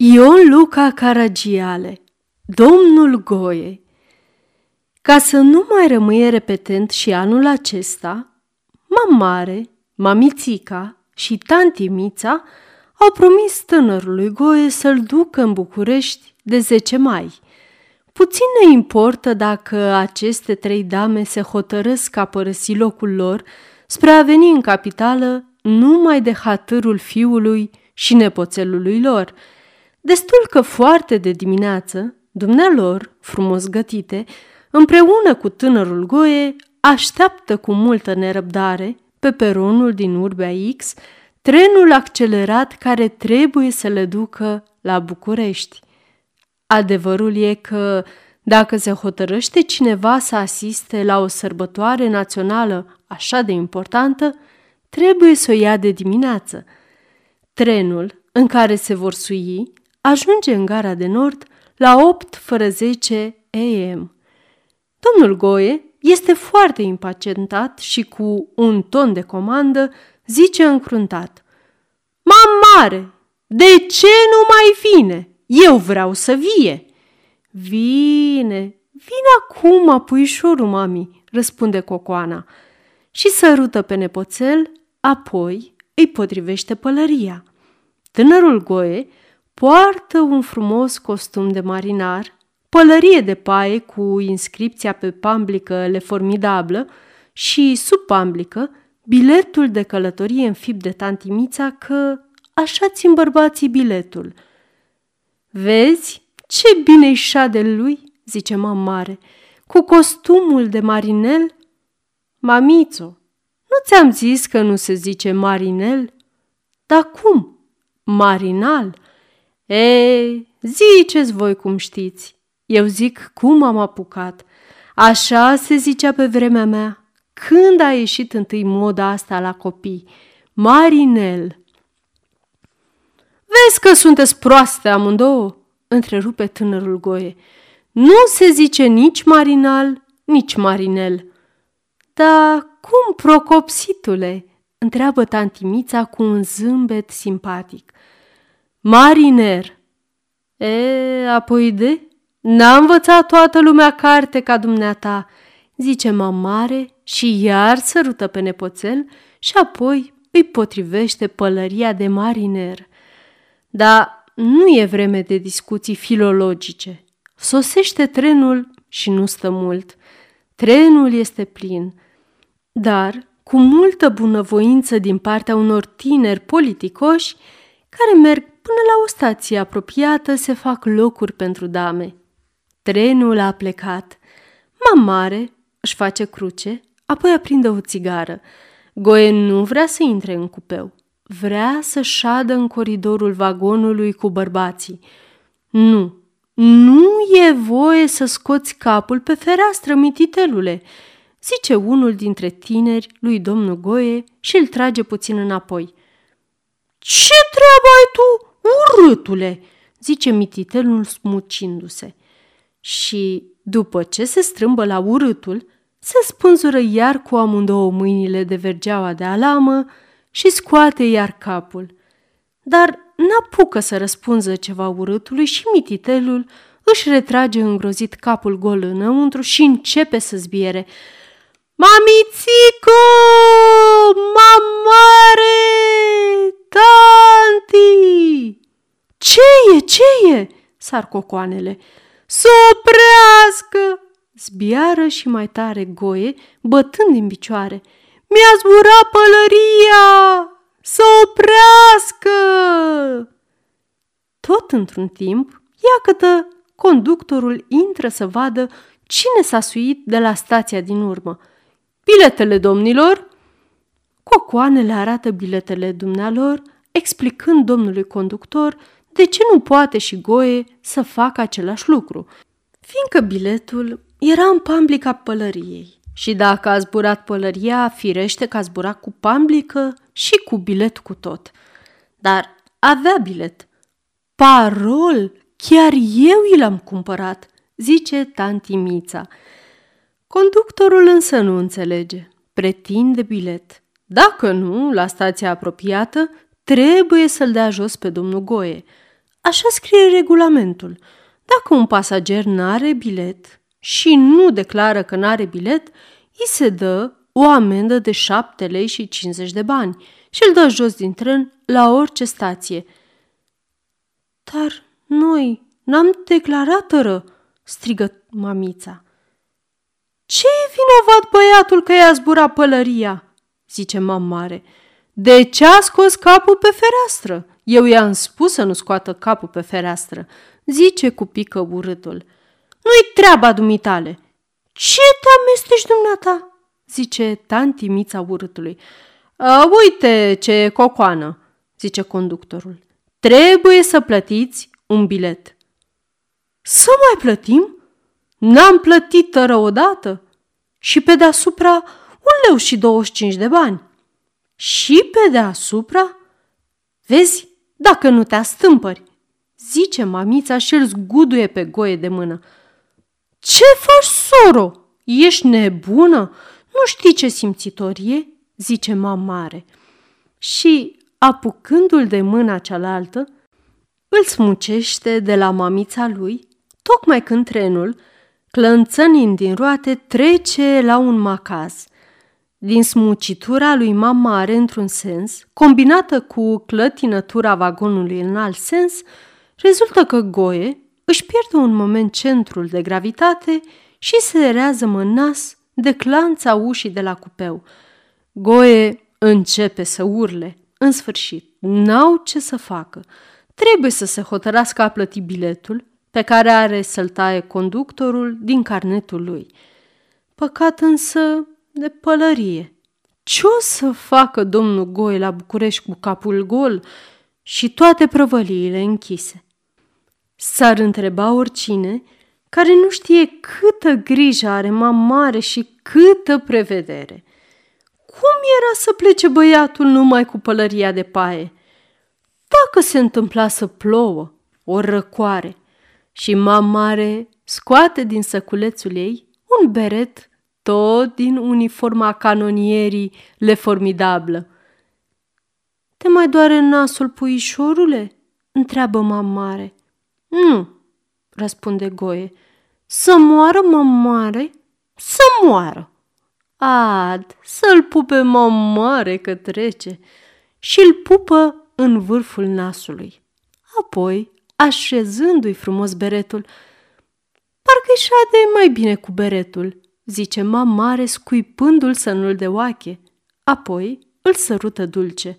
Ion Luca Caragiale Domnul Goie Ca să nu mai rămâie repetent și anul acesta, mamare, mamițica și tanti Mița au promis tânărului Goie să-l ducă în București de 10 mai. Puțin ne importă dacă aceste trei dame se hotărăsc a părăsi locul lor spre a veni în capitală numai de hatârul fiului și nepoțelului lor. Destul că foarte de dimineață, dumnealor, frumos gătite, împreună cu tânărul Goe, așteaptă cu multă nerăbdare, pe peronul din Urbea X, trenul accelerat care trebuie să le ducă la București. Adevărul e că dacă se hotărăște cineva să asiste la o sărbătoare națională așa de importantă, trebuie să o ia de dimineață. Trenul în care se vor sui ajunge în gara de nord la 8 fără 10 am. Domnul Goe este foarte impacientat și cu un ton de comandă zice încruntat. Mam mare, de ce nu mai vine? Eu vreau să vie. Vine, vine acum, puișorul, mami, răspunde Cocoana și sărută pe nepoțel, apoi îi potrivește pălăria. Tânărul Goe poartă un frumos costum de marinar, pălărie de paie cu inscripția pe pamblică Le Formidablă și sub pamblică biletul de călătorie în fib de tantimița că așa țin bărbații biletul. Vezi ce bine-i șadel lui, zice mam mare, cu costumul de marinel? Mamițo, nu ți-am zis că nu se zice marinel? Dar cum? Marinal? E, ziceți voi cum știți. Eu zic cum am apucat. Așa se zicea pe vremea mea. Când a ieșit întâi moda asta la copii? Marinel. Vezi că sunteți proaste amândouă? Întrerupe tânărul Goie. Nu se zice nici marinal, nici marinel. Da, cum, procopsitule? Întreabă tantimița cu un zâmbet simpatic. Mariner. E, apoi de? N-a învățat toată lumea carte ca dumneata, zice mamare și iar sărută pe nepoțel și apoi îi potrivește pălăria de mariner. Dar nu e vreme de discuții filologice. Sosește trenul și nu stă mult. Trenul este plin, dar cu multă bunăvoință din partea unor tineri politicoși care merg până la o stație apropiată se fac locuri pentru dame. Trenul a plecat. Mamare își face cruce, apoi aprinde o țigară. Goe nu vrea să intre în cupeu. Vrea să șadă în coridorul vagonului cu bărbații. Nu, nu e voie să scoți capul pe fereastră, mititelule, zice unul dintre tineri lui domnul Goe și îl trage puțin înapoi. Ce treabă ai tu, urâtule?" zice mititelul smucindu-se. Și, după ce se strâmbă la urâtul, se spânzură iar cu amândouă mâinile de vergeaua de alamă și scoate iar capul. Dar n-apucă să răspunză ceva urâtului și mititelul își retrage îngrozit capul gol înăuntru și începe să zbiere. Mamițico! Mamare! Tanti! Ce e? Ce e? Sar cocoanele. Să oprească! Zbiară și mai tare goie, bătând din picioare. Mi-a zburat pălăria! Să oprească! Tot într-un timp, iacătă, conductorul intră să vadă cine s-a suit de la stația din urmă. Biletele, domnilor! Cocoanele arată biletele dumnealor, explicând domnului conductor de ce nu poate și Goe să facă același lucru, fiindcă biletul era în pamblica pălăriei. Și dacă a zburat pălăria, firește că a zburat cu pamblică și cu bilet cu tot. Dar avea bilet. Parol, chiar eu i l-am cumpărat, zice tanti Mița. Conductorul însă nu înțelege. Pretinde bilet. Dacă nu, la stația apropiată, trebuie să-l dea jos pe domnul Goe. Așa scrie regulamentul. Dacă un pasager n-are bilet și nu declară că n-are bilet, îi se dă o amendă de 7 lei și 50 de bani și îl dă jos din tren la orice stație. Dar noi n-am declarat ră, strigă mamița. Ce e vinovat băiatul că i-a zburat pălăria?" Zice mare. De ce a scos capul pe fereastră? Eu i-am spus să nu scoată capul pe fereastră, zice cu pică urâtul. Nu-i treaba dumitale. Ce te amesteci dumneata? zice tanti mița urâtului. A, uite ce cocoană, zice conductorul. Trebuie să plătiți un bilet. Să mai plătim? N-am plătit tără odată. Și pe deasupra un leu și 25 de bani. Și pe deasupra? Vezi, dacă nu te astâmpări, zice mamița și îl zguduie pe goie de mână. Ce faci, soro? Ești nebună? Nu știi ce simțitor e? zice mare. Și, apucându-l de mâna cealaltă, îl smucește de la mamița lui, tocmai când trenul, clănțănind din roate, trece la un macaz. Din smucitura lui mamare într-un sens, combinată cu clătinătura vagonului în alt sens, rezultă că Goe își pierde un moment centrul de gravitate și se rează nas de clanța ușii de la cupeu. Goe începe să urle. În sfârșit, n-au ce să facă. Trebuie să se hotărască a plăti biletul pe care are să-l taie conductorul din carnetul lui. Păcat însă de pălărie. Ce o să facă domnul Goe la București cu capul gol și toate prăvăliile închise? S-ar întreba oricine care nu știe câtă grijă are mare și câtă prevedere. Cum era să plece băiatul numai cu pălăria de paie? Dacă se întâmpla să plouă, o răcoare, și mare scoate din săculețul ei un beret tot din uniforma canonierii le formidablă. Te mai doare nasul, puișorule?" întreabă mare. Nu, răspunde Goie. Să moară mare? Să moară! Ad, să-l pupe mare că trece și îl pupă în vârful nasului. Apoi, așezându-i frumos beretul, parcă-i șade mai bine cu beretul, zice mare scuipându-l sănul de oache. Apoi îl sărută dulce.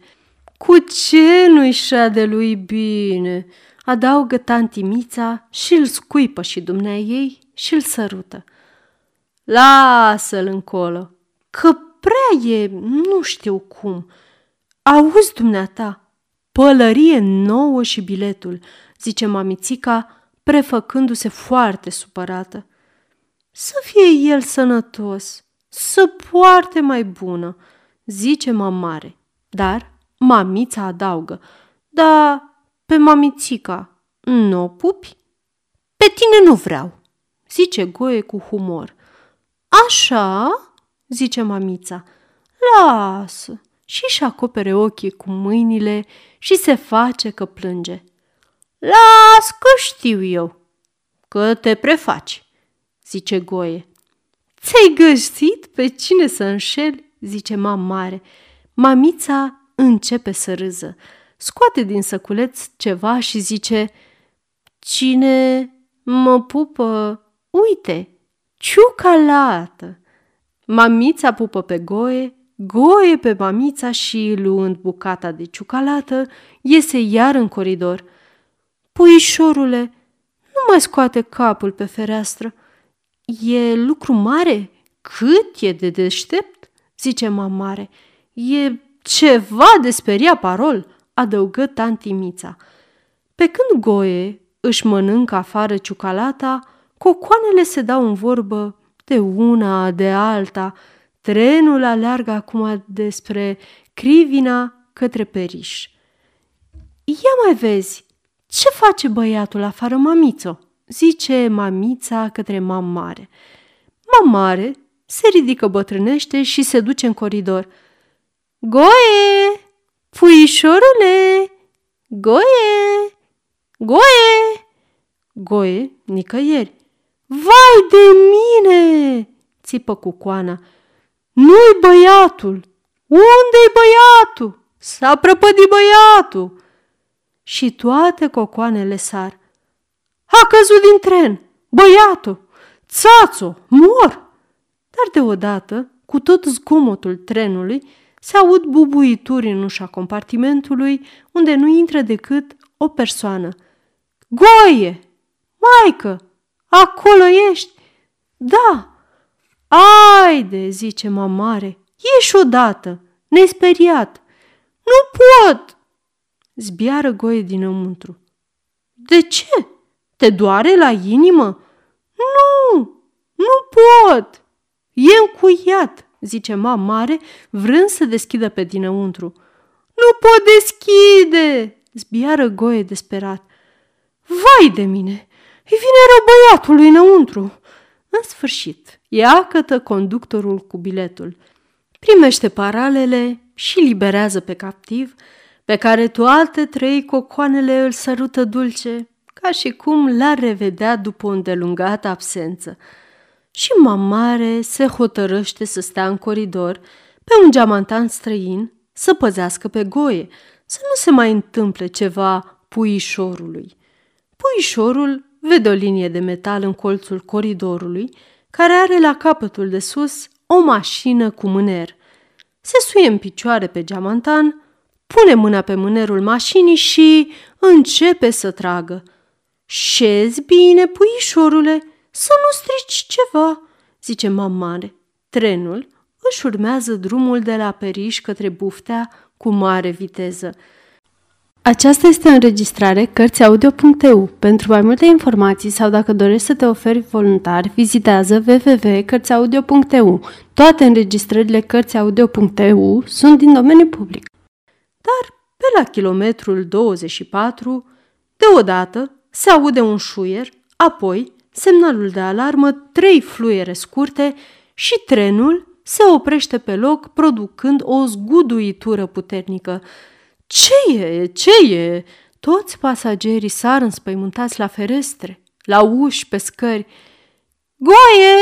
Cu ce nu-i șade lui bine? adaugă tanti Mița și îl scuipă și dumnea ei și îl sărută. Lasă-l încolo, că prea e, nu știu cum. Auzi, dumneata, pălărie nouă și biletul, zice mamițica, prefăcându-se foarte supărată. Să fie el sănătos, să poarte mai bună, zice mamare. Dar mamița adaugă, da, pe mamițica, nu o pupi? Pe tine nu vreau, zice Goe cu humor. Așa? zice mamița. Lasă! Și își acopere ochii cu mâinile și se face că plânge. Las că știu eu, că te prefaci, zice Goe. Ți-ai găsit pe cine să înșeli? zice mam mare. Mamița începe să râză scoate din săculeț ceva și zice Cine mă pupă, uite, ciucalată! Mamița pupă pe goe, goe pe mamița și, luând bucata de ciucalată, iese iar în coridor. Puișorule, nu mai scoate capul pe fereastră. E lucru mare? Cât e de deștept? zice mamare. E ceva de speria parol adăugă tanti Mița. Pe când Goe își mănâncă afară ciucalata, cocoanele se dau în vorbă de una, de alta. Trenul aleargă acum despre Crivina către Periș. Ia mai vezi, ce face băiatul afară, mamițo? Zice mamița către mamare. Mamare se ridică bătrânește și se duce în coridor. Goe! Puișorule! Goie! Goie! Goie, nicăieri. Vai de mine! țipă cucoana. Nu-i băiatul! Unde-i băiatul? S-a prăpădit băiatul! Și toate cocoanele sar. A căzut din tren! Băiatul! Țațo! Mor! Dar deodată, cu tot zgomotul trenului, se aud bubuituri în ușa compartimentului, unde nu intră decât o persoană. Goie! Maică! Acolo ești? Da! Aide, zice mamare, ieși odată, nesperiat. Nu pot! Zbiară goie dinăuntru. De ce? Te doare la inimă? Nu, nu pot! E încuiat, zice mama mare, vrând să deschidă pe dinăuntru. Nu pot deschide! Zbiară goie desperat. Vai de mine! Îi vine rău băiatului înăuntru! În sfârșit, cătă conductorul cu biletul. Primește paralele și liberează pe captiv, pe care toate trei cocoanele îl sărută dulce, ca și cum l-ar revedea după o îndelungată absență. Și mamare se hotărăște să stea în coridor pe un geamantan străin să păzească pe goie, să nu se mai întâmple ceva puișorului. Puișorul vede o linie de metal în colțul coridorului, care are la capătul de sus o mașină cu mâner. Se suie în picioare pe geamantan, pune mâna pe mânerul mașinii și începe să tragă. Șezi bine, puișorule, să nu strici ceva, zice mamare. Trenul își urmează drumul de la Periș către Buftea cu mare viteză. Aceasta este o înregistrare Cărțiaudio.eu. Pentru mai multe informații sau dacă dorești să te oferi voluntar, vizitează www.cărțiaudio.eu. Toate înregistrările Cărțiaudio.eu sunt din domeniu public. Dar pe la kilometrul 24, deodată se aude un șuier, apoi semnalul de alarmă, trei fluiere scurte și trenul se oprește pe loc, producând o zguduitură puternică. Ce e? Ce e? Toți pasagerii sar înspăimântați la ferestre, la uși, pe scări. Goie!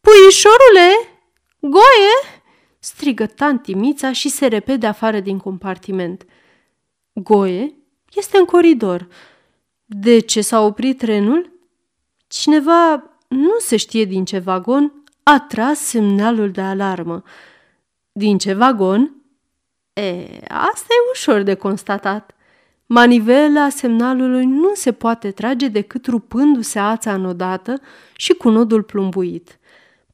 Puișorule! Goie! strigă tanti Mița și se repede afară din compartiment. Goie este în coridor. De ce s-a oprit trenul? Cineva, nu se știe din ce vagon, a tras semnalul de alarmă. Din ce vagon? E, asta e ușor de constatat. Manivela semnalului nu se poate trage decât rupându-se ața înodată și cu nodul plumbuit.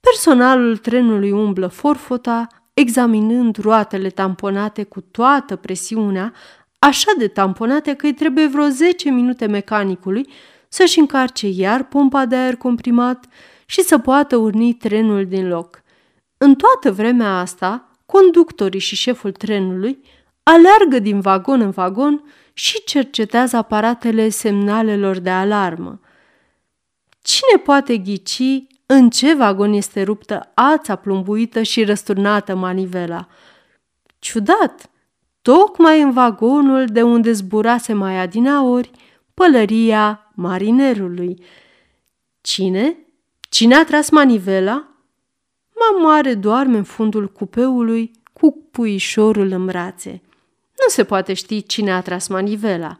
Personalul trenului umblă forfota, examinând roatele tamponate cu toată presiunea, așa de tamponate că îi trebuie vreo 10 minute mecanicului să-și încarce iar pompa de aer comprimat și să poată urni trenul din loc. În toată vremea asta, conductorii și șeful trenului aleargă din vagon în vagon și cercetează aparatele semnalelor de alarmă. Cine poate ghici în ce vagon este ruptă ața plumbuită și răsturnată manivela? Ciudat! Tocmai în vagonul de unde zburase mai adinaori pălăria marinerului. Cine? Cine a tras manivela? Mare doarme în fundul cupeului cu puișorul în brațe. Nu se poate ști cine a tras manivela.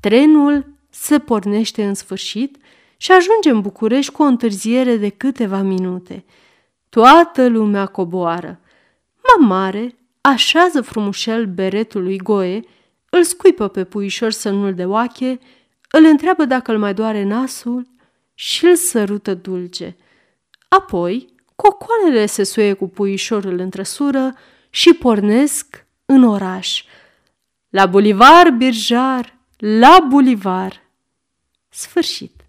Trenul se pornește în sfârșit și ajunge în București cu o întârziere de câteva minute. Toată lumea coboară. Mamare așează frumușel beretul lui Goe, îl scuipă pe puișor sănul de oache, îl întreabă dacă îl mai doare nasul și îl sărută dulce. Apoi, cocoanele se suie cu puișorul în trăsură și pornesc în oraș. La bulivar, birjar, la bulivar. Sfârșit.